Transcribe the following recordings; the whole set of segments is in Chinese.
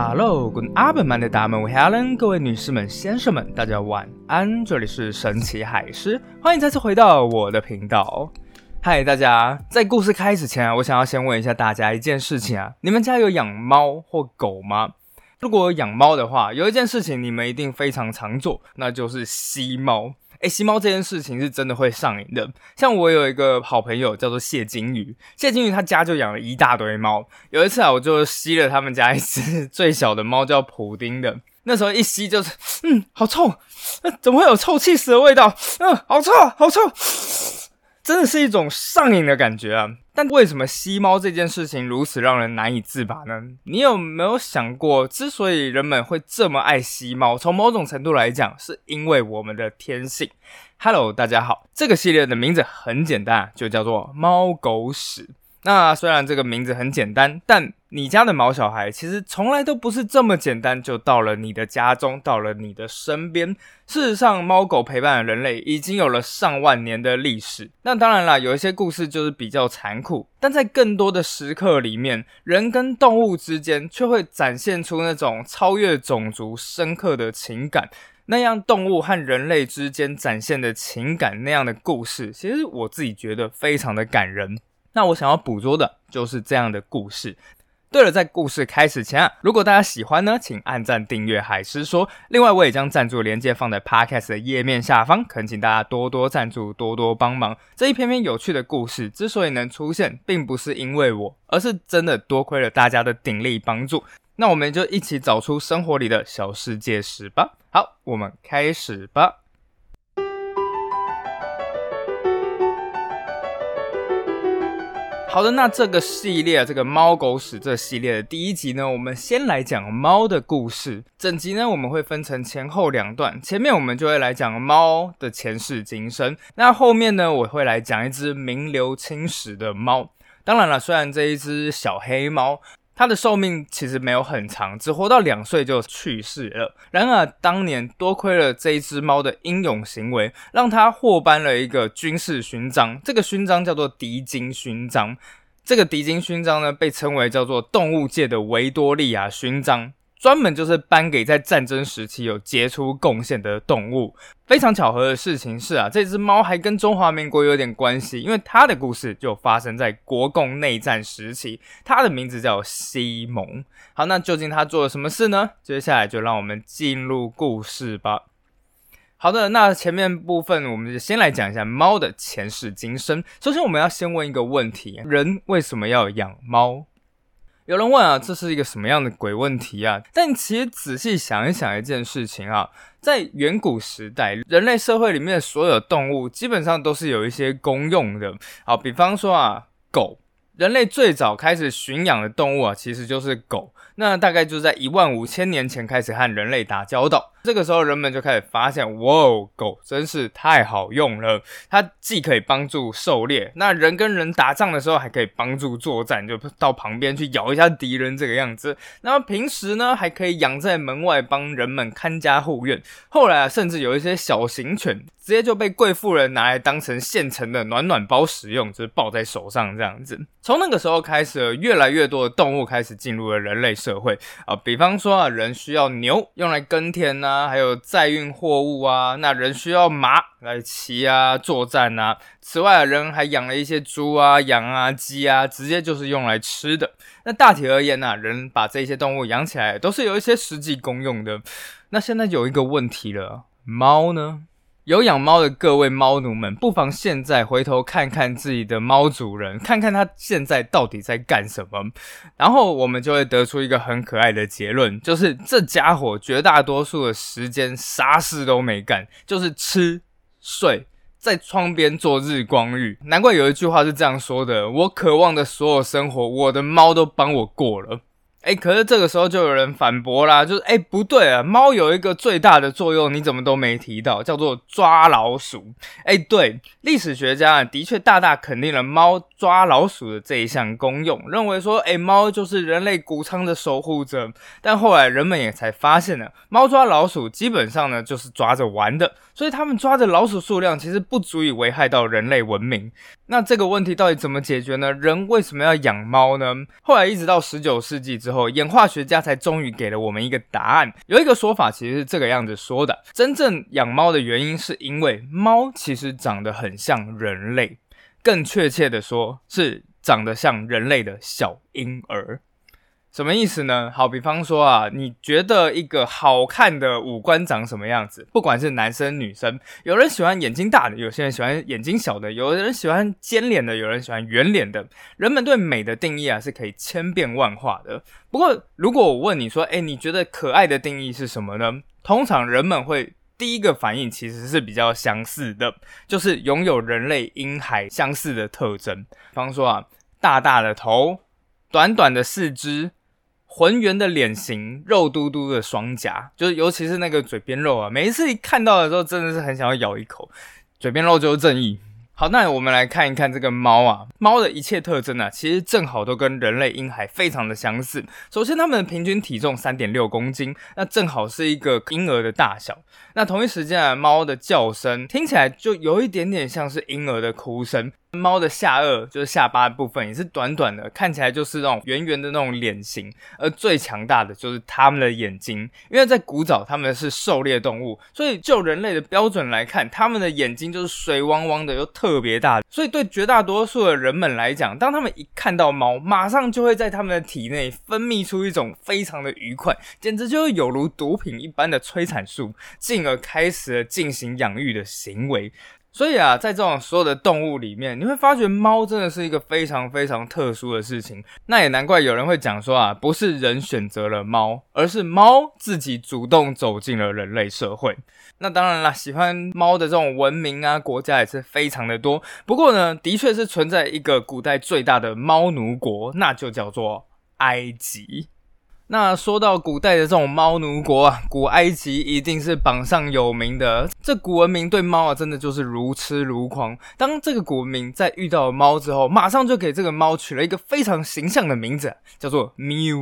Hello，跟阿本曼的大门，我 Helen，各位女士们、先生们，大家晚安。这里是神奇海狮，欢迎再次回到我的频道。嗨，大家，在故事开始前，我想要先问一下大家一件事情啊，你们家有养猫或狗吗？如果养猫的话，有一件事情你们一定非常常做，那就是吸猫。哎，吸猫这件事情是真的会上瘾的。像我有一个好朋友叫做谢金鱼，谢金鱼他家就养了一大堆猫。有一次啊，我就吸了他们家一只 最小的猫，叫普丁的。那时候一吸就是，嗯，好臭，怎么会有臭气死的味道？嗯，好臭，好臭。真的是一种上瘾的感觉啊！但为什么吸猫这件事情如此让人难以自拔呢？你有没有想过，之所以人们会这么爱吸猫，从某种程度来讲，是因为我们的天性。Hello，大家好，这个系列的名字很简单，就叫做猫狗屎。那虽然这个名字很简单，但你家的毛小孩其实从来都不是这么简单就到了你的家中，到了你的身边。事实上，猫狗陪伴人类已经有了上万年的历史。那当然啦，有一些故事就是比较残酷，但在更多的时刻里面，人跟动物之间却会展现出那种超越种族、深刻的情感。那样动物和人类之间展现的情感那样的故事，其实我自己觉得非常的感人。那我想要捕捉的就是这样的故事。对了，在故事开始前啊，如果大家喜欢呢，请按赞、订阅海狮说。另外，我也将赞助连接放在 Podcast 的页面下方，恳请大家多多赞助、多多帮忙。这一篇篇有趣的故事之所以能出现，并不是因为我，而是真的多亏了大家的鼎力帮助。那我们就一起找出生活里的小世界史吧。好，我们开始吧。好的，那这个系列，这个猫狗屎这系列的第一集呢，我们先来讲猫的故事。整集呢，我们会分成前后两段，前面我们就会来讲猫的前世今生，那后面呢，我会来讲一只名留青史的猫。当然了，虽然这一只小黑猫。它的寿命其实没有很长，只活到两岁就去世了。然而当年多亏了这一只猫的英勇行为，让它获颁了一个军事勋章。这个勋章叫做迪金勋章。这个迪金勋章呢，被称为叫做动物界的维多利亚勋章。专门就是颁给在战争时期有杰出贡献的动物。非常巧合的事情是啊，这只猫还跟中华民国有点关系，因为它的故事就发生在国共内战时期。它的名字叫西蒙。好，那究竟它做了什么事呢？接下来就让我们进入故事吧。好的，那前面部分我们就先来讲一下猫的前世今生。首先，我们要先问一个问题：人为什么要养猫？有人问啊，这是一个什么样的鬼问题啊？但其实仔细想一想一件事情啊，在远古时代，人类社会里面的所有动物基本上都是有一些功用的。好，比方说啊，狗，人类最早开始驯养的动物啊，其实就是狗。那大概就在一万五千年前开始和人类打交道，这个时候人们就开始发现，哇，狗真是太好用了。它既可以帮助狩猎，那人跟人打仗的时候还可以帮助作战，就到旁边去咬一下敌人这个样子。那么平时呢，还可以养在门外帮人们看家护院。后来啊，甚至有一些小型犬直接就被贵妇人拿来当成现成的暖暖包使用，就是抱在手上这样子。从那个时候开始，越来越多的动物开始进入了人类。社会啊，比方说啊，人需要牛用来耕田呐，还有载运货物啊。那人需要马来骑啊，作战啊。此外啊，人还养了一些猪啊、羊啊、鸡啊，直接就是用来吃的。那大体而言呢，人把这些动物养起来，都是有一些实际功用的。那现在有一个问题了，猫呢？有养猫的各位猫奴们，不妨现在回头看看自己的猫主人，看看他现在到底在干什么，然后我们就会得出一个很可爱的结论，就是这家伙绝大多数的时间啥事都没干，就是吃睡，在窗边做日光浴。难怪有一句话是这样说的：我渴望的所有生活，我的猫都帮我过了。哎，可是这个时候就有人反驳啦，就是哎不对啊，猫有一个最大的作用，你怎么都没提到，叫做抓老鼠。哎，对，历史学家的确大大肯定了猫抓老鼠的这一项功用，认为说，哎，猫就是人类谷仓的守护者。但后来人们也才发现呢，猫抓老鼠基本上呢就是抓着玩的，所以他们抓的老鼠数量其实不足以危害到人类文明。那这个问题到底怎么解决呢？人为什么要养猫呢？后来一直到十九世纪之后。演化学家才终于给了我们一个答案。有一个说法其实是这个样子说的：真正养猫的原因是因为猫其实长得很像人类，更确切的说是长得像人类的小婴儿。什么意思呢？好，比方说啊，你觉得一个好看的五官长什么样子？不管是男生女生，有人喜欢眼睛大的，有些人喜欢眼睛小的，有的人喜欢尖脸的，有人喜欢圆脸的。人们对美的定义啊，是可以千变万化的。不过，如果我问你说，哎，你觉得可爱的定义是什么呢？通常人们会第一个反应其实是比较相似的，就是拥有人类婴孩相似的特征。比方说啊，大大的头，短短的四肢。浑圆的脸型，肉嘟嘟的双颊，就是尤其是那个嘴边肉啊，每一次一看到的时候，真的是很想要咬一口。嘴边肉就是正义。好，那我们来看一看这个猫啊，猫的一切特征啊，其实正好都跟人类婴孩非常的相似。首先，它们的平均体重三点六公斤，那正好是一个婴儿的大小。那同一时间啊，猫的叫声听起来就有一点点像是婴儿的哭声。猫的下颚就是下巴部分，也是短短的，看起来就是那种圆圆的那种脸型。而最强大的就是它们的眼睛，因为在古早它们是狩猎动物，所以就人类的标准来看，它们的眼睛就是水汪汪的，又特别大。所以对绝大多数的人们来讲，当他们一看到猫，马上就会在他们的体内分泌出一种非常的愉快，简直就是有如毒品一般的催产素，进而开始了进行养育的行为。所以啊，在这种所有的动物里面，你会发觉猫真的是一个非常非常特殊的事情。那也难怪有人会讲说啊，不是人选择了猫，而是猫自己主动走进了人类社会。那当然啦，喜欢猫的这种文明啊，国家也是非常的多。不过呢，的确是存在一个古代最大的猫奴国，那就叫做埃及。那说到古代的这种猫奴国啊，古埃及一定是榜上有名的。这古文明对猫啊，真的就是如痴如狂。当这个古文明在遇到猫之后，马上就给这个猫取了一个非常形象的名字，叫做喵。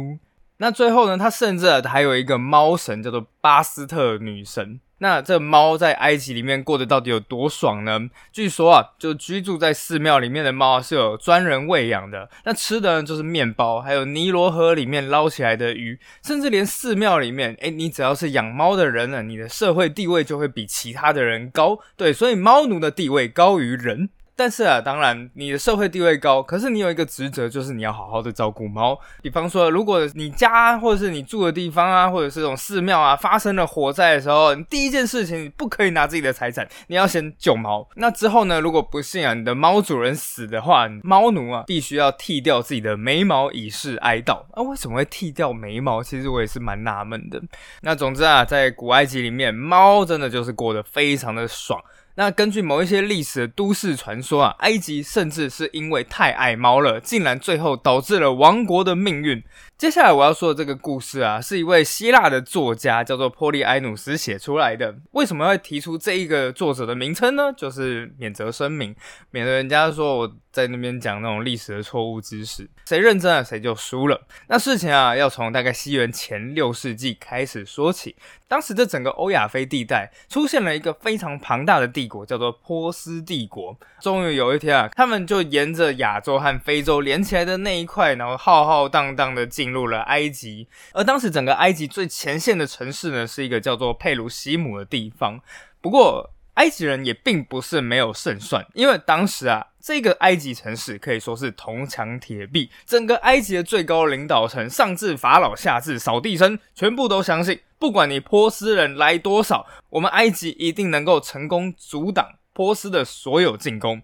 那最后呢，它甚至还有一个猫神，叫做巴斯特女神。那这猫在埃及里面过得到底有多爽呢？据说啊，就居住在寺庙里面的猫是有专人喂养的，那吃的呢就是面包，还有尼罗河里面捞起来的鱼，甚至连寺庙里面，哎，你只要是养猫的人呢，你的社会地位就会比其他的人高。对，所以猫奴的地位高于人。但是啊，当然你的社会地位高，可是你有一个职责，就是你要好好的照顾猫。比方说，如果你家或者是你住的地方啊，或者是这种寺庙啊，发生了火灾的时候，你第一件事情你不可以拿自己的财产，你要先救猫。那之后呢，如果不幸啊，你的猫主人死的话，猫奴啊必须要剃掉自己的眉毛以示哀悼。啊，为什么会剃掉眉毛？其实我也是蛮纳闷的。那总之啊，在古埃及里面，猫真的就是过得非常的爽。那根据某一些历史都市传说啊，埃及甚至是因为太爱猫了，竟然最后导致了亡国的命运。接下来我要说的这个故事啊，是一位希腊的作家叫做波利埃努斯写出来的。为什么会提出这一个作者的名称呢？就是免责声明，免得人家说我在那边讲那种历史的错误知识。谁认真了，谁就输了。那事情啊，要从大概西元前六世纪开始说起。当时这整个欧亚非地带出现了一个非常庞大的帝国，叫做波斯帝国。终于有一天啊，他们就沿着亚洲和非洲连起来的那一块，然后浩浩荡荡的进。进入了埃及，而当时整个埃及最前线的城市呢，是一个叫做佩鲁西姆的地方。不过，埃及人也并不是没有胜算，因为当时啊，这个埃及城市可以说是铜墙铁壁，整个埃及的最高领导层，上至法老，下至扫地僧，全部都相信，不管你波斯人来多少，我们埃及一定能够成功阻挡波斯的所有进攻。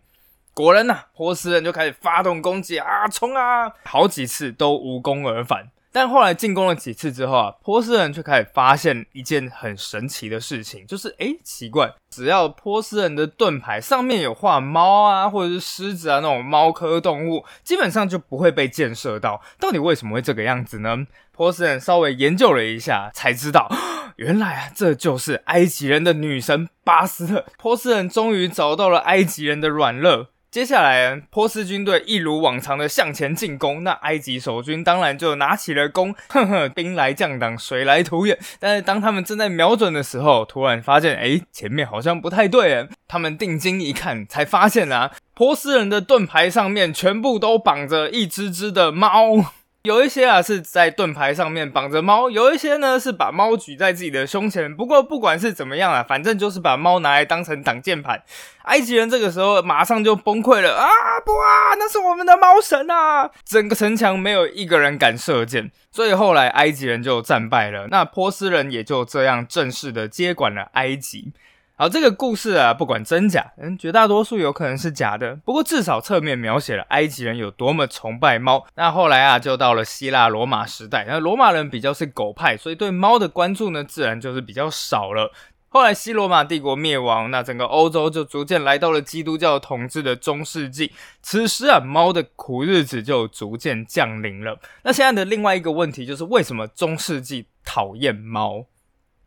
果然呐，波斯人就开始发动攻击啊，冲啊！好几次都无功而返。但后来进攻了几次之后啊，波斯人却开始发现一件很神奇的事情，就是诶，奇怪，只要波斯人的盾牌上面有画猫啊，或者是狮子啊那种猫科动物，基本上就不会被箭射到。到底为什么会这个样子呢？波斯人稍微研究了一下，才知道，原来啊，这就是埃及人的女神巴斯特。波斯人终于找到了埃及人的软肋。接下来，波斯军队一如往常的向前进攻，那埃及守军当然就拿起了弓，呵呵，兵来将挡，水来土掩。但是当他们正在瞄准的时候，突然发现，哎，前面好像不太对。他们定睛一看，才发现啊，波斯人的盾牌上面全部都绑着一只只的猫。有一些啊是在盾牌上面绑着猫，有一些呢是把猫举在自己的胸前。不过不管是怎么样啊，反正就是把猫拿来当成挡箭牌。埃及人这个时候马上就崩溃了啊！不啊，那是我们的猫神啊！整个城墙没有一个人敢射箭，所以后来埃及人就战败了。那波斯人也就这样正式的接管了埃及。好，这个故事啊，不管真假，嗯，绝大多数有可能是假的。不过至少侧面描写了埃及人有多么崇拜猫。那后来啊，就到了希腊罗马时代，那罗马人比较是狗派，所以对猫的关注呢，自然就是比较少了。后来西罗马帝国灭亡，那整个欧洲就逐渐来到了基督教统治的中世纪。此时啊，猫的苦日子就逐渐降临了。那现在的另外一个问题就是，为什么中世纪讨厌猫？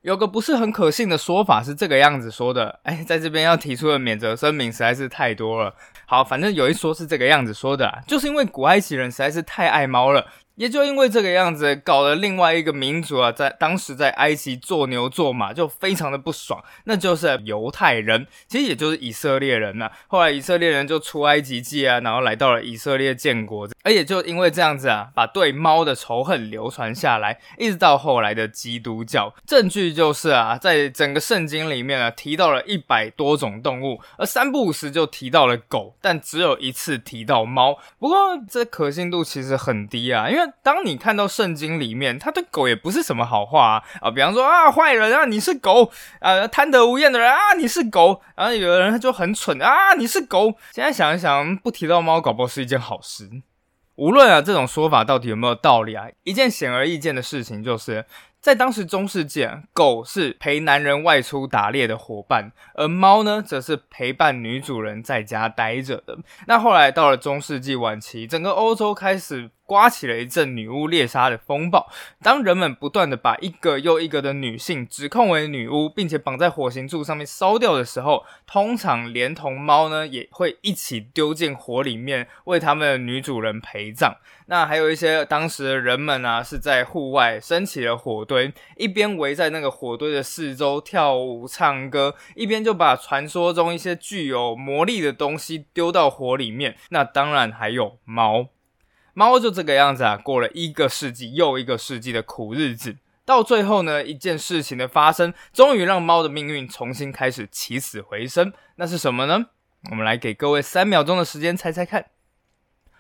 有个不是很可信的说法是这个样子说的，哎，在这边要提出的免责声明实在是太多了。好，反正有一说是这个样子说的，就是因为古埃及人实在是太爱猫了。也就因为这个样子，搞了另外一个民族啊，在当时在埃及做牛做马就非常的不爽，那就是犹太人，其实也就是以色列人呐。后来以色列人就出埃及记啊，然后来到了以色列建国，而也就因为这样子啊，把对猫的仇恨流传下来，一直到后来的基督教。证据就是啊，在整个圣经里面啊，提到了一百多种动物，而三不五时就提到了狗，但只有一次提到猫。不过这可信度其实很低啊，因为。当你看到圣经里面，他对狗也不是什么好话啊啊，比方说啊，坏人啊，你是狗啊，贪得无厌的人啊，你是狗，然后有的人他就很蠢啊，你是狗。现在想一想，不提到猫，搞不好是一件好事。无论啊这种说法到底有没有道理啊，一件显而易见的事情就是。在当时中世纪，狗是陪男人外出打猎的伙伴，而猫呢，则是陪伴女主人在家待着的。那后来到了中世纪晚期，整个欧洲开始刮起了一阵女巫猎杀的风暴。当人们不断的把一个又一个的女性指控为女巫，并且绑在火刑柱上面烧掉的时候，通常连同猫呢，也会一起丢进火里面，为他们的女主人陪葬。那还有一些当时的人们啊，是在户外升起了火堆，一边围在那个火堆的四周跳舞唱歌，一边就把传说中一些具有魔力的东西丢到火里面。那当然还有猫，猫就这个样子啊，过了一个世纪又一个世纪的苦日子，到最后呢，一件事情的发生，终于让猫的命运重新开始起死回生。那是什么呢？我们来给各位三秒钟的时间猜猜看。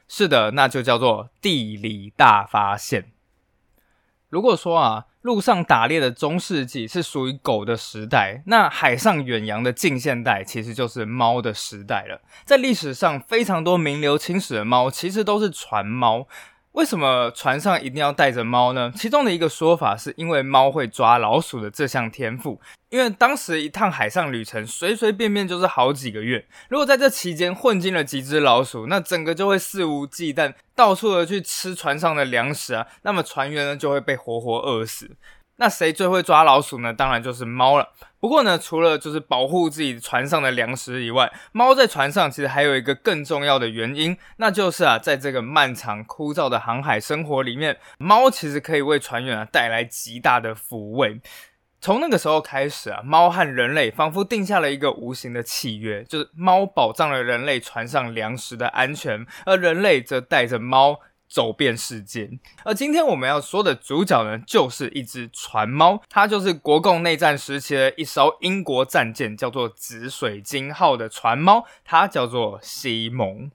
是的，那就叫做地理大发现。如果说啊，路上打猎的中世纪是属于狗的时代，那海上远洋的近现代其实就是猫的时代了。在历史上，非常多名留青史的猫其实都是船猫。为什么船上一定要带着猫呢？其中的一个说法是因为猫会抓老鼠的这项天赋。因为当时一趟海上旅程随随便便就是好几个月，如果在这期间混进了几只老鼠，那整个就会肆无忌惮，到处的去吃船上的粮食啊，那么船员呢就会被活活饿死。那谁最会抓老鼠呢？当然就是猫了。不过呢，除了就是保护自己船上的粮食以外，猫在船上其实还有一个更重要的原因，那就是啊，在这个漫长枯燥的航海生活里面，猫其实可以为船员啊带来极大的抚慰。从那个时候开始啊，猫和人类仿佛定下了一个无形的契约，就是猫保障了人类船上粮食的安全，而人类则带着猫。走遍世界，而今天我们要说的主角呢，就是一只船猫，它就是国共内战时期的一艘英国战舰，叫做紫水晶号的船猫，它叫做西蒙。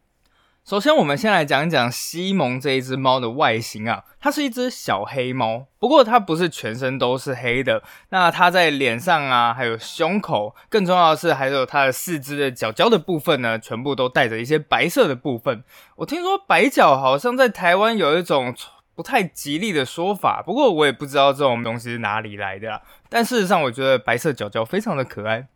首先，我们先来讲一讲西蒙这一只猫的外形啊，它是一只小黑猫，不过它不是全身都是黑的。那它在脸上啊，还有胸口，更重要的是，还有它的四肢的角角的部分呢，全部都带着一些白色的部分。我听说白脚好像在台湾有一种不太吉利的说法，不过我也不知道这种东西是哪里来的。但事实上，我觉得白色脚脚非常的可爱。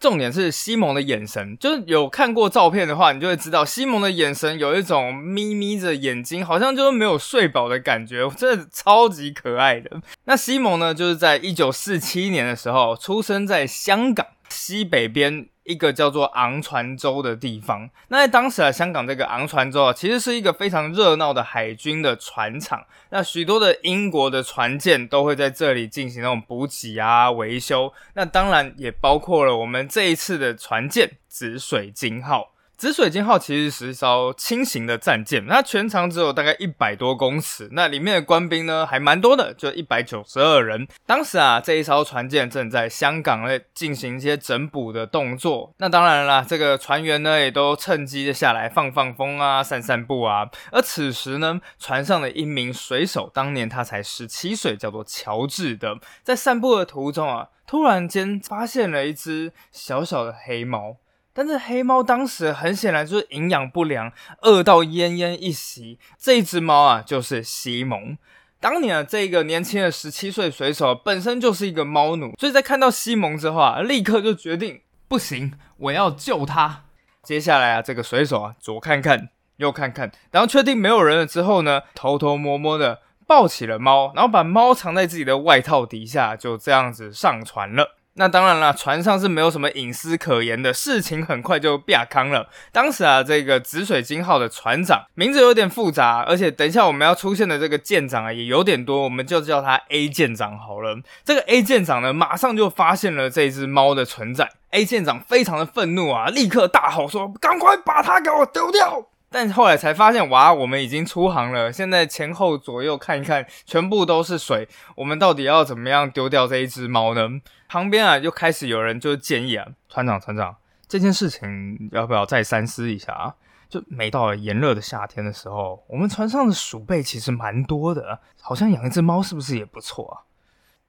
重点是西蒙的眼神，就是有看过照片的话，你就会知道西蒙的眼神有一种眯眯着眼睛，好像就是没有睡饱的感觉，真的超级可爱的。那西蒙呢，就是在一九四七年的时候出生在香港西北边。一个叫做昂船洲的地方，那在当时啊，香港这个昂船洲啊，其实是一个非常热闹的海军的船厂。那许多的英国的船舰都会在这里进行那种补给啊、维修。那当然也包括了我们这一次的船舰紫水晶号。紫水晶号其实是一艘轻型的战舰，它全长只有大概一百多公尺，那里面的官兵呢还蛮多的，就一百九十二人。当时啊，这一艘船舰正在香港呢进行一些整补的动作。那当然啦，这个船员呢也都趁机下来放放风啊、散散步啊。而此时呢，船上的一名水手，当年他才十七岁，叫做乔治的，在散步的途中啊，突然间发现了一只小小的黑猫。但是黑猫当时很显然就是营养不良，饿到奄奄一息。这只猫啊，就是西蒙。当年啊，这个年轻的十七岁水手本身就是一个猫奴，所以在看到西蒙之后啊，立刻就决定不行，我要救他。接下来啊，这个水手啊，左看看右看看，然后确定没有人了之后呢，偷偷摸摸的抱起了猫，然后把猫藏在自己的外套底下，就这样子上船了。那当然了，船上是没有什么隐私可言的，事情很快就变康了。当时啊，这个紫水晶号的船长名字有点复杂，而且等一下我们要出现的这个舰长啊也有点多，我们就叫他 A 舰长好了。这个 A 舰长呢，马上就发现了这只猫的存在。A 舰长非常的愤怒啊，立刻大吼说：“赶快把它给我丢掉！”但后来才发现，哇，我们已经出航了。现在前后左右看一看，全部都是水。我们到底要怎么样丢掉这一只猫呢？旁边啊，就开始有人就建议啊，船长，船长，这件事情要不要再三思一下啊？就每到了炎热的夏天的时候，我们船上的鼠辈其实蛮多的，好像养一只猫是不是也不错啊？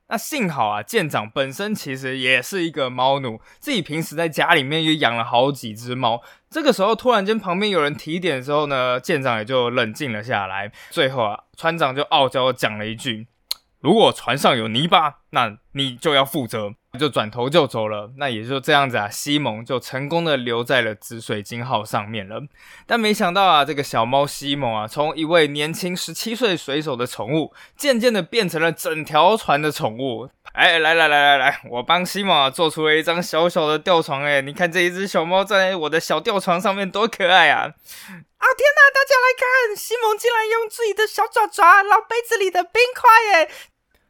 那幸好啊，舰长本身其实也是一个猫奴，自己平时在家里面也养了好几只猫。这个时候突然间旁边有人提点的时候呢，舰长也就冷静了下来。最后啊，船长就傲娇讲了一句。如果船上有泥巴，那你就要负责，就转头就走了。那也就这样子啊，西蒙就成功的留在了紫水晶号上面了。但没想到啊，这个小猫西蒙啊，从一位年轻十七岁水手的宠物，渐渐的变成了整条船的宠物。哎，来来来来来，我帮西蒙啊做出了一张小小的吊床。哎，你看这一只小猫在我的小吊床上面多可爱啊！啊天哪，大家来看，西蒙竟然用自己的小爪爪捞杯子里的冰块！哎。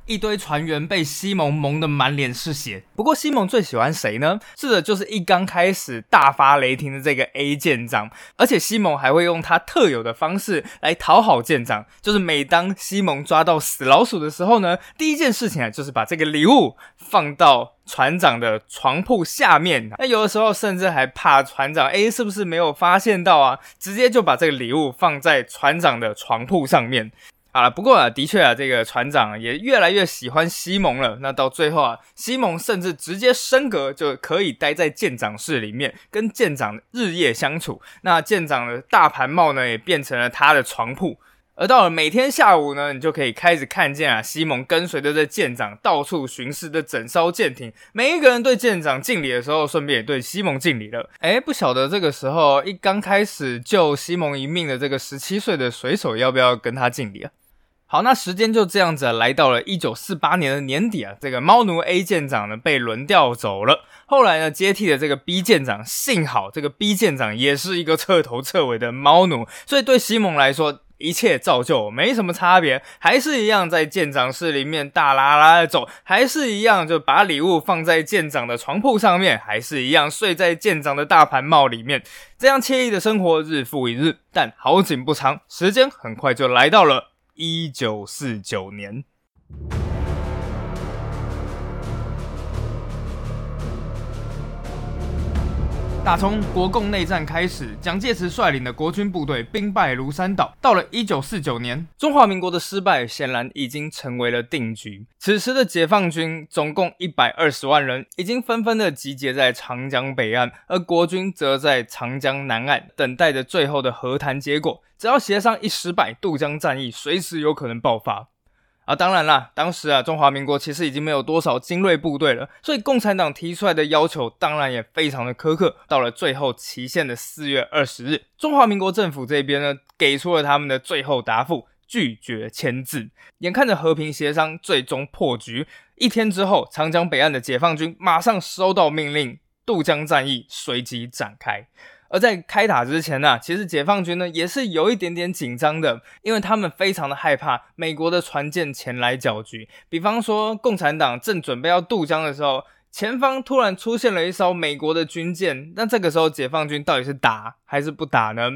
一堆船员被西蒙蒙得满脸是血。不过西蒙最喜欢谁呢？是的，就是一刚开始大发雷霆的这个 A 舰长。而且西蒙还会用他特有的方式来讨好舰长，就是每当西蒙抓到死老鼠的时候呢，第一件事情啊，就是把这个礼物放到船长的床铺下面。那有的时候甚至还怕船长 A 是不是没有发现到啊，直接就把这个礼物放在船长的床铺上面。好了，不过啊，的确啊，这个船长也越来越喜欢西蒙了。那到最后啊，西蒙甚至直接升格，就可以待在舰长室里面，跟舰长日夜相处。那舰长的大盘帽呢，也变成了他的床铺。而到了每天下午呢，你就可以开始看见啊，西蒙跟随着这舰长到处巡视的整艘舰艇。每一个人对舰长敬礼的时候，顺便也对西蒙敬礼了。哎，不晓得这个时候一刚开始救西蒙一命的这个十七岁的水手，要不要跟他敬礼啊？好，那时间就这样子来到了一九四八年的年底啊，这个猫奴 A 舰长呢被轮调走了，后来呢接替的这个 B 舰长，幸好这个 B 舰长也是一个彻头彻尾的猫奴，所以对西蒙来说一切照旧，没什么差别，还是一样在舰长室里面大啦啦的走，还是一样就把礼物放在舰长的床铺上面，还是一样睡在舰长的大盘帽里面，这样惬意的生活日复一日。但好景不长，时间很快就来到了。一九四九年。打从国共内战开始，蒋介石率领的国军部队兵败如山倒。到了一九四九年，中华民国的失败显然已经成为了定局。此时的解放军总共一百二十万人，已经纷纷的集结在长江北岸，而国军则在长江南岸等待着最后的和谈结果。只要协商一失败，渡江战役随时有可能爆发。啊，当然啦，当时啊，中华民国其实已经没有多少精锐部队了，所以共产党提出来的要求当然也非常的苛刻。到了最后期限的四月二十日，中华民国政府这边呢，给出了他们的最后答复，拒绝签字。眼看着和平协商最终破局，一天之后，长江北岸的解放军马上收到命令，渡江战役随即展开。而在开打之前呢，其实解放军呢也是有一点点紧张的，因为他们非常的害怕美国的船舰前来搅局。比方说，共产党正准备要渡江的时候，前方突然出现了一艘美国的军舰，那这个时候解放军到底是打还是不打呢？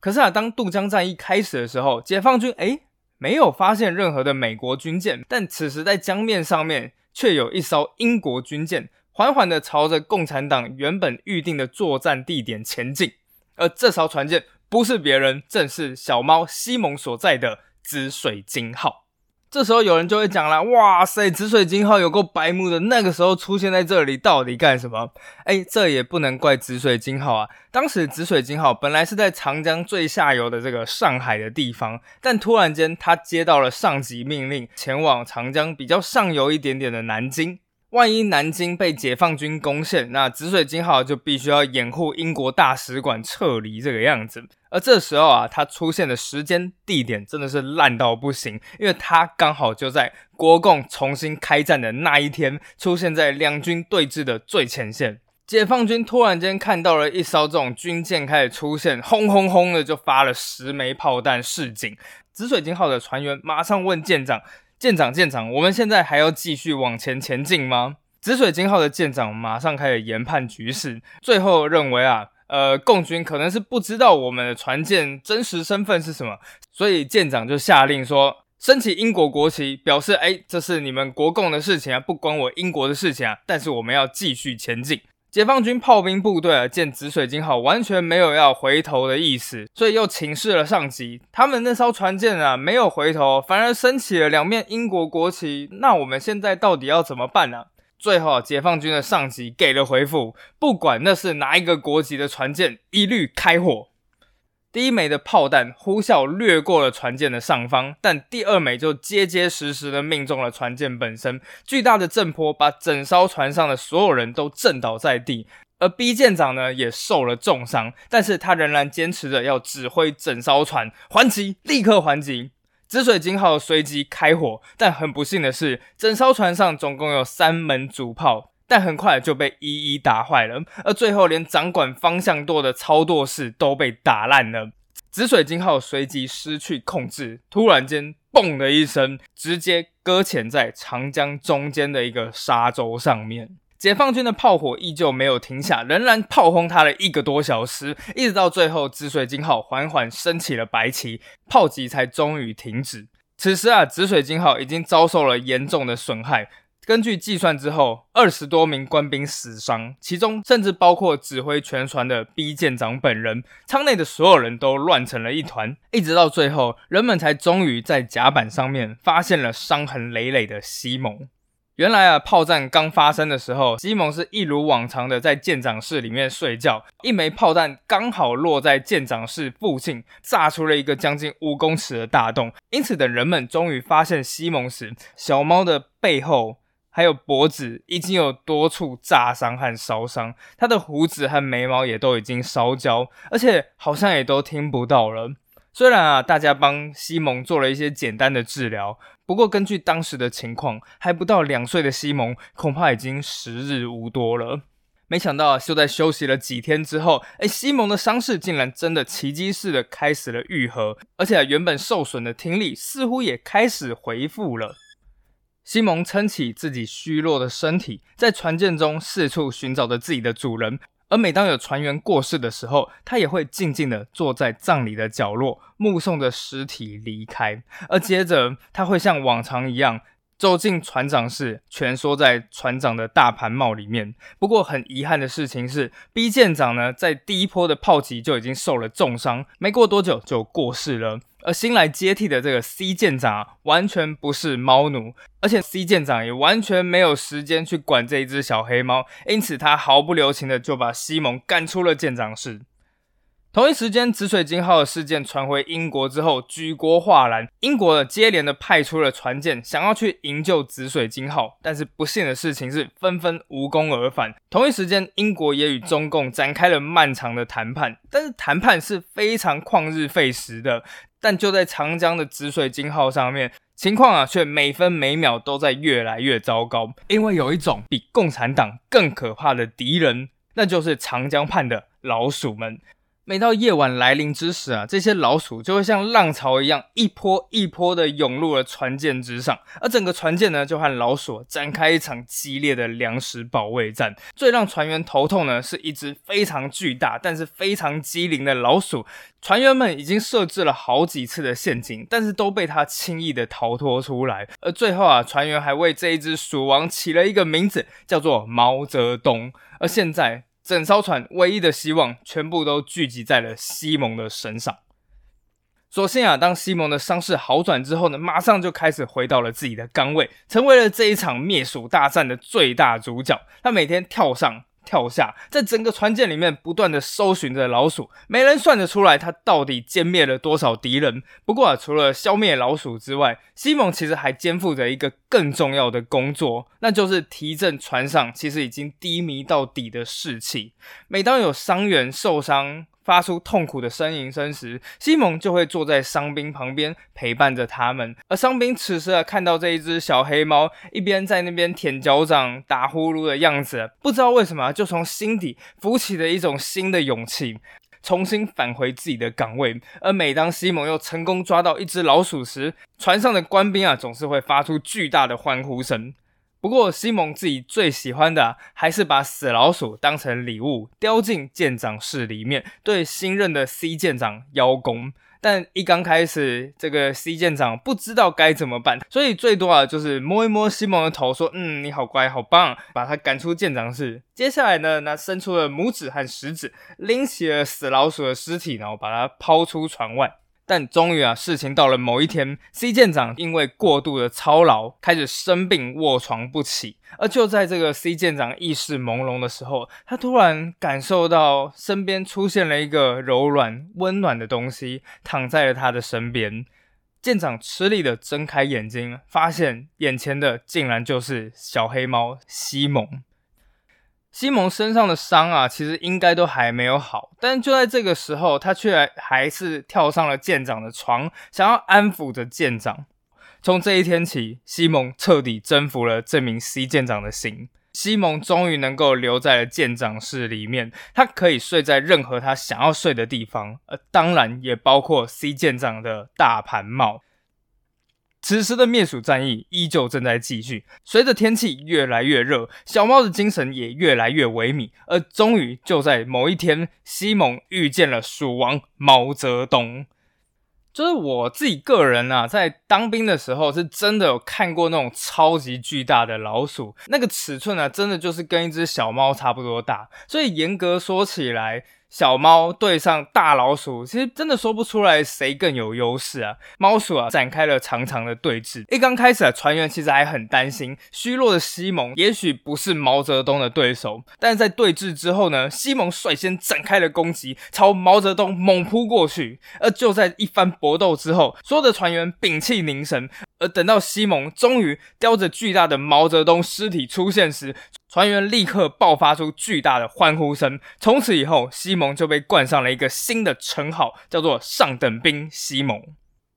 可是啊，当渡江战役开始的时候，解放军诶没有发现任何的美国军舰，但此时在江面上面却有一艘英国军舰缓缓地朝着共产党原本预定的作战地点前进，而这艘船舰不是别人，正是小猫西蒙所在的紫水晶号。这时候有人就会讲了，哇塞，紫水晶号有够白目的，那个时候出现在这里到底干什么？哎，这也不能怪紫水晶号啊。当时紫水晶号本来是在长江最下游的这个上海的地方，但突然间他接到了上级命令，前往长江比较上游一点点的南京。万一南京被解放军攻陷，那紫水晶号就必须要掩护英国大使馆撤离这个样子。而这时候啊，它出现的时间地点真的是烂到不行，因为它刚好就在国共重新开战的那一天，出现在两军对峙的最前线。解放军突然间看到了一艘这种军舰开始出现，轰轰轰的就发了十枚炮弹示警。紫水晶号的船员马上问舰长。舰长，舰长，我们现在还要继续往前前进吗？紫水晶号的舰长马上开始研判局势，最后认为啊，呃，共军可能是不知道我们的船舰真实身份是什么，所以舰长就下令说，升起英国国旗，表示，哎，这是你们国共的事情啊，不关我英国的事情啊，但是我们要继续前进。解放军炮兵部队啊，见紫水晶号完全没有要回头的意思，所以又请示了上级。他们那艘船舰啊，没有回头，反而升起了两面英国国旗。那我们现在到底要怎么办呢？最后，解放军的上级给了回复：不管那是哪一个国籍的船舰，一律开火。第一枚的炮弹呼啸掠过了船舰的上方，但第二枚就结结实实的命中了船舰本身。巨大的震波把整艘船上的所有人都震倒在地，而 B 舰长呢也受了重伤，但是他仍然坚持着要指挥整艘船还击，立刻还击。紫水晶号随即开火，但很不幸的是，整艘船上总共有三门主炮。但很快就被一一打坏了，而最后连掌管方向舵的操作室都被打烂了。紫水晶号随即失去控制，突然间“嘣”的一声，直接搁浅在长江中间的一个沙洲上面。解放军的炮火依旧没有停下，仍然炮轰它了一个多小时，一直到最后紫水晶号缓缓升起了白旗，炮击才终于停止。此时啊，紫水晶号已经遭受了严重的损害。根据计算之后，二十多名官兵死伤，其中甚至包括指挥全船的 B 舰长本人。舱内的所有人都乱成了一团，一直到最后，人们才终于在甲板上面发现了伤痕累累的西蒙。原来啊，炮战刚发生的时候，西蒙是一如往常的在舰长室里面睡觉，一枚炮弹刚好落在舰长室附近，炸出了一个将近五公尺的大洞。因此，等人们终于发现西蒙时，小猫的背后。还有脖子已经有多处炸伤和烧伤，他的胡子和眉毛也都已经烧焦，而且好像也都听不到了。虽然啊，大家帮西蒙做了一些简单的治疗，不过根据当时的情况，还不到两岁的西蒙恐怕已经时日无多了。没想到啊就在休息了几天之后，哎，西蒙的伤势竟然真的奇迹似的开始了愈合，而且原本受损的听力似乎也开始恢复了。西蒙撑起自己虚弱的身体，在船舰中四处寻找着自己的主人。而每当有船员过世的时候，他也会静静地坐在葬礼的角落，目送着尸体离开。而接着，他会像往常一样走进船长室，蜷缩在船长的大盘帽里面。不过，很遗憾的事情是，B 舰长呢，在第一波的炮击就已经受了重伤，没过多久就过世了。而新来接替的这个 C 舰长完全不是猫奴，而且 C 舰长也完全没有时间去管这一只小黑猫，因此他毫不留情的就把西蒙赶出了舰长室。同一时间，紫水晶号的事件传回英国之后，举国哗然。英国的接连的派出了船舰，想要去营救紫水晶号，但是不幸的事情是，纷纷无功而返。同一时间，英国也与中共展开了漫长的谈判，但是谈判是非常旷日费时的。但就在长江的紫水晶号上面，情况啊却每分每秒都在越来越糟糕。因为有一种比共产党更可怕的敌人，那就是长江畔的老鼠们。每到夜晚来临之时啊，这些老鼠就会像浪潮一样，一波一波的涌入了船舰之上，而整个船舰呢，就和老鼠展开一场激烈的粮食保卫战。最让船员头痛呢，是一只非常巨大但是非常机灵的老鼠。船员们已经设置了好几次的陷阱，但是都被它轻易的逃脱出来。而最后啊，船员还为这一只鼠王起了一个名字，叫做毛泽东。而现在。整艘船唯一的希望全部都聚集在了西蒙的身上。所幸啊，当西蒙的伤势好转之后呢，马上就开始回到了自己的岗位，成为了这一场灭鼠大战的最大主角。他每天跳上。跳下，在整个船舰里面不断的搜寻着老鼠，没人算得出来他到底歼灭了多少敌人。不过啊，除了消灭老鼠之外，西蒙其实还肩负着一个更重要的工作，那就是提振船上其实已经低迷到底的士气。每当有伤员受伤，发出痛苦的呻吟声时，西蒙就会坐在伤兵旁边陪伴着他们。而伤兵此时啊，看到这一只小黑猫一边在那边舔脚掌、打呼噜的样子，不知道为什么就从心底浮起了一种新的勇气，重新返回自己的岗位。而每当西蒙又成功抓到一只老鼠时，船上的官兵啊，总是会发出巨大的欢呼声。不过，西蒙自己最喜欢的还是把死老鼠当成礼物叼进舰长室里面，对新任的 C 舰长邀功。但一刚开始，这个 C 舰长不知道该怎么办，所以最多啊就是摸一摸西蒙的头，说：“嗯，你好乖，好棒。”把他赶出舰长室。接下来呢，那伸出了拇指和食指，拎起了死老鼠的尸体，然后把它抛出船外。但终于啊，事情到了某一天，C 舰长因为过度的操劳开始生病，卧床不起。而就在这个 C 舰长意识朦胧的时候，他突然感受到身边出现了一个柔软温暖的东西，躺在了他的身边。舰长吃力的睁开眼睛，发现眼前的竟然就是小黑猫西蒙。西蒙身上的伤啊，其实应该都还没有好，但就在这个时候，他却还是跳上了舰长的床，想要安抚着舰长。从这一天起，西蒙彻底征服了这名 C 舰长的心。西蒙终于能够留在了舰长室里面，他可以睡在任何他想要睡的地方，呃，当然也包括 C 舰长的大盘帽。此时的灭鼠战役依旧正在继续。随着天气越来越热，小猫的精神也越来越萎靡。而终于就在某一天，西蒙遇见了鼠王毛泽东。就是我自己个人啊，在当兵的时候，是真的有看过那种超级巨大的老鼠，那个尺寸呢，真的就是跟一只小猫差不多大。所以严格说起来，小猫对上大老鼠，其实真的说不出来谁更有优势啊！猫鼠啊，展开了长长的对峙。一刚开始啊，船员其实还很担心，虚弱的西蒙也许不是毛泽东的对手。但在对峙之后呢，西蒙率先展开了攻击，朝毛泽东猛扑过去。而就在一番搏斗之后，所有的船员屏气凝神。而等到西蒙终于叼着巨大的毛泽东尸体出现时，船员立刻爆发出巨大的欢呼声。从此以后，西蒙就被冠上了一个新的称号，叫做“上等兵西蒙”。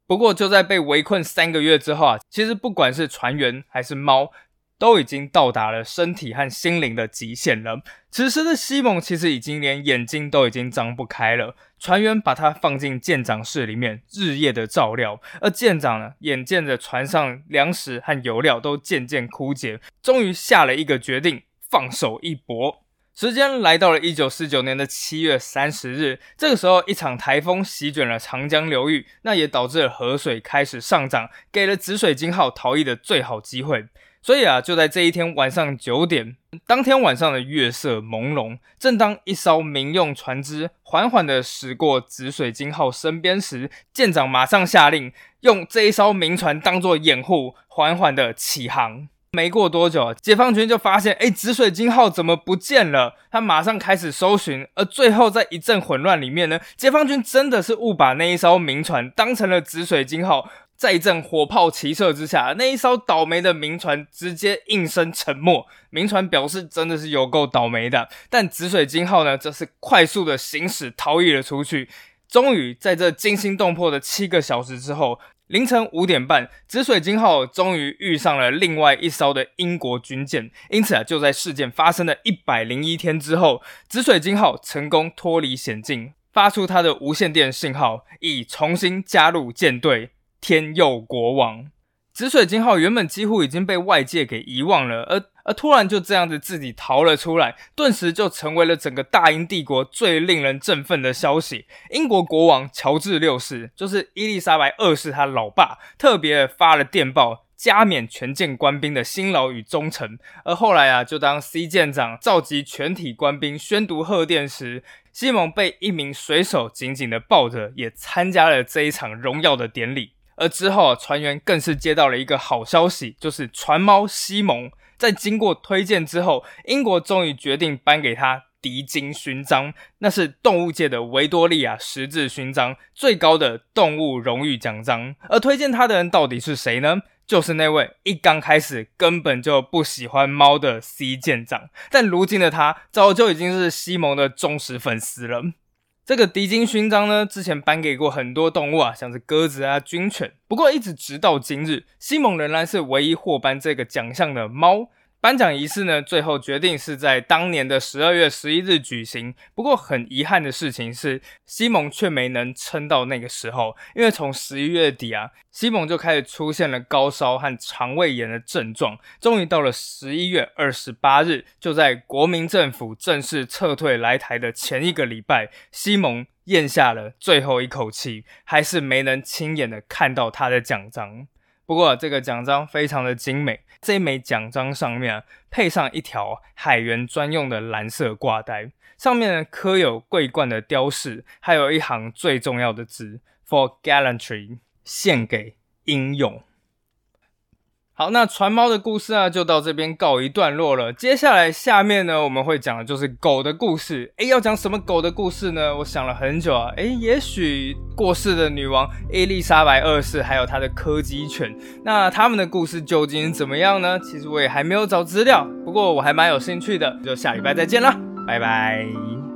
不过，就在被围困三个月之后啊，其实不管是船员还是猫。都已经到达了身体和心灵的极限了。此时的西蒙其实已经连眼睛都已经张不开了。船员把他放进舰长室里面，日夜的照料。而舰长呢，眼见着船上粮食和油料都渐渐枯竭，终于下了一个决定，放手一搏。时间来到了一九四九年的七月三十日，这个时候一场台风席卷了长江流域，那也导致了河水开始上涨，给了紫水晶号逃逸的最好机会。所以啊，就在这一天晚上九点，当天晚上的月色朦胧，正当一艘民用船只缓缓地驶过紫水晶号身边时，舰长马上下令，用这一艘民船当做掩护，缓缓地起航。没过多久，解放军就发现，哎，紫水晶号怎么不见了？他马上开始搜寻，而最后在一阵混乱里面呢，解放军真的是误把那一艘民船当成了紫水晶号。在一阵火炮齐射之下，那一艘倒霉的民船直接应声沉没。民船表示真的是有够倒霉的，但紫水晶号呢，则是快速的行驶逃逸了出去。终于在这惊心动魄的七个小时之后，凌晨五点半，紫水晶号终于遇上了另外一艘的英国军舰。因此啊，就在事件发生的一百零一天之后，紫水晶号成功脱离险境。发出它的无线电信号，以重新加入舰队天佑国王。紫水晶号原本几乎已经被外界给遗忘了，而而突然就这样子自己逃了出来，顿时就成为了整个大英帝国最令人振奋的消息。英国国王乔治六世，就是伊丽莎白二世他老爸，特别发了电报。加冕全舰官兵的辛劳与忠诚，而后来啊，就当 C 舰长召集全体官兵宣读贺电时，西蒙被一名水手紧紧的抱着，也参加了这一场荣耀的典礼。而之后，船员更是接到了一个好消息，就是船猫西蒙在经过推荐之后，英国终于决定颁给他迪金勋章，那是动物界的维多利亚十字勋章，最高的动物荣誉奖章。而推荐他的人到底是谁呢？就是那位一刚开始根本就不喜欢猫的 C 舰长，但如今的他早就已经是西蒙的忠实粉丝了。这个迪金勋章呢，之前颁给过很多动物啊，像是鸽子啊、军犬，不过一直直到今日，西蒙仍然是唯一获颁这个奖项的猫。颁奖仪式呢，最后决定是在当年的十二月十一日举行。不过很遗憾的事情是，西蒙却没能撑到那个时候，因为从十一月底啊，西蒙就开始出现了高烧和肠胃炎的症状。终于到了十一月二十八日，就在国民政府正式撤退来台的前一个礼拜，西蒙咽下了最后一口气，还是没能亲眼的看到他的奖章。不过这个奖章非常的精美，这一枚奖章上面配上一条海员专用的蓝色挂带，上面刻有桂冠的雕饰，还有一行最重要的字：For gallantry，献给英勇。好，那船猫的故事啊，就到这边告一段落了。接下来下面呢，我们会讲的就是狗的故事。诶，要讲什么狗的故事呢？我想了很久啊。诶，也许过世的女王伊丽莎白二世，还有她的柯基犬，那他们的故事究竟怎么样呢？其实我也还没有找资料，不过我还蛮有兴趣的。就下礼拜再见啦，拜拜。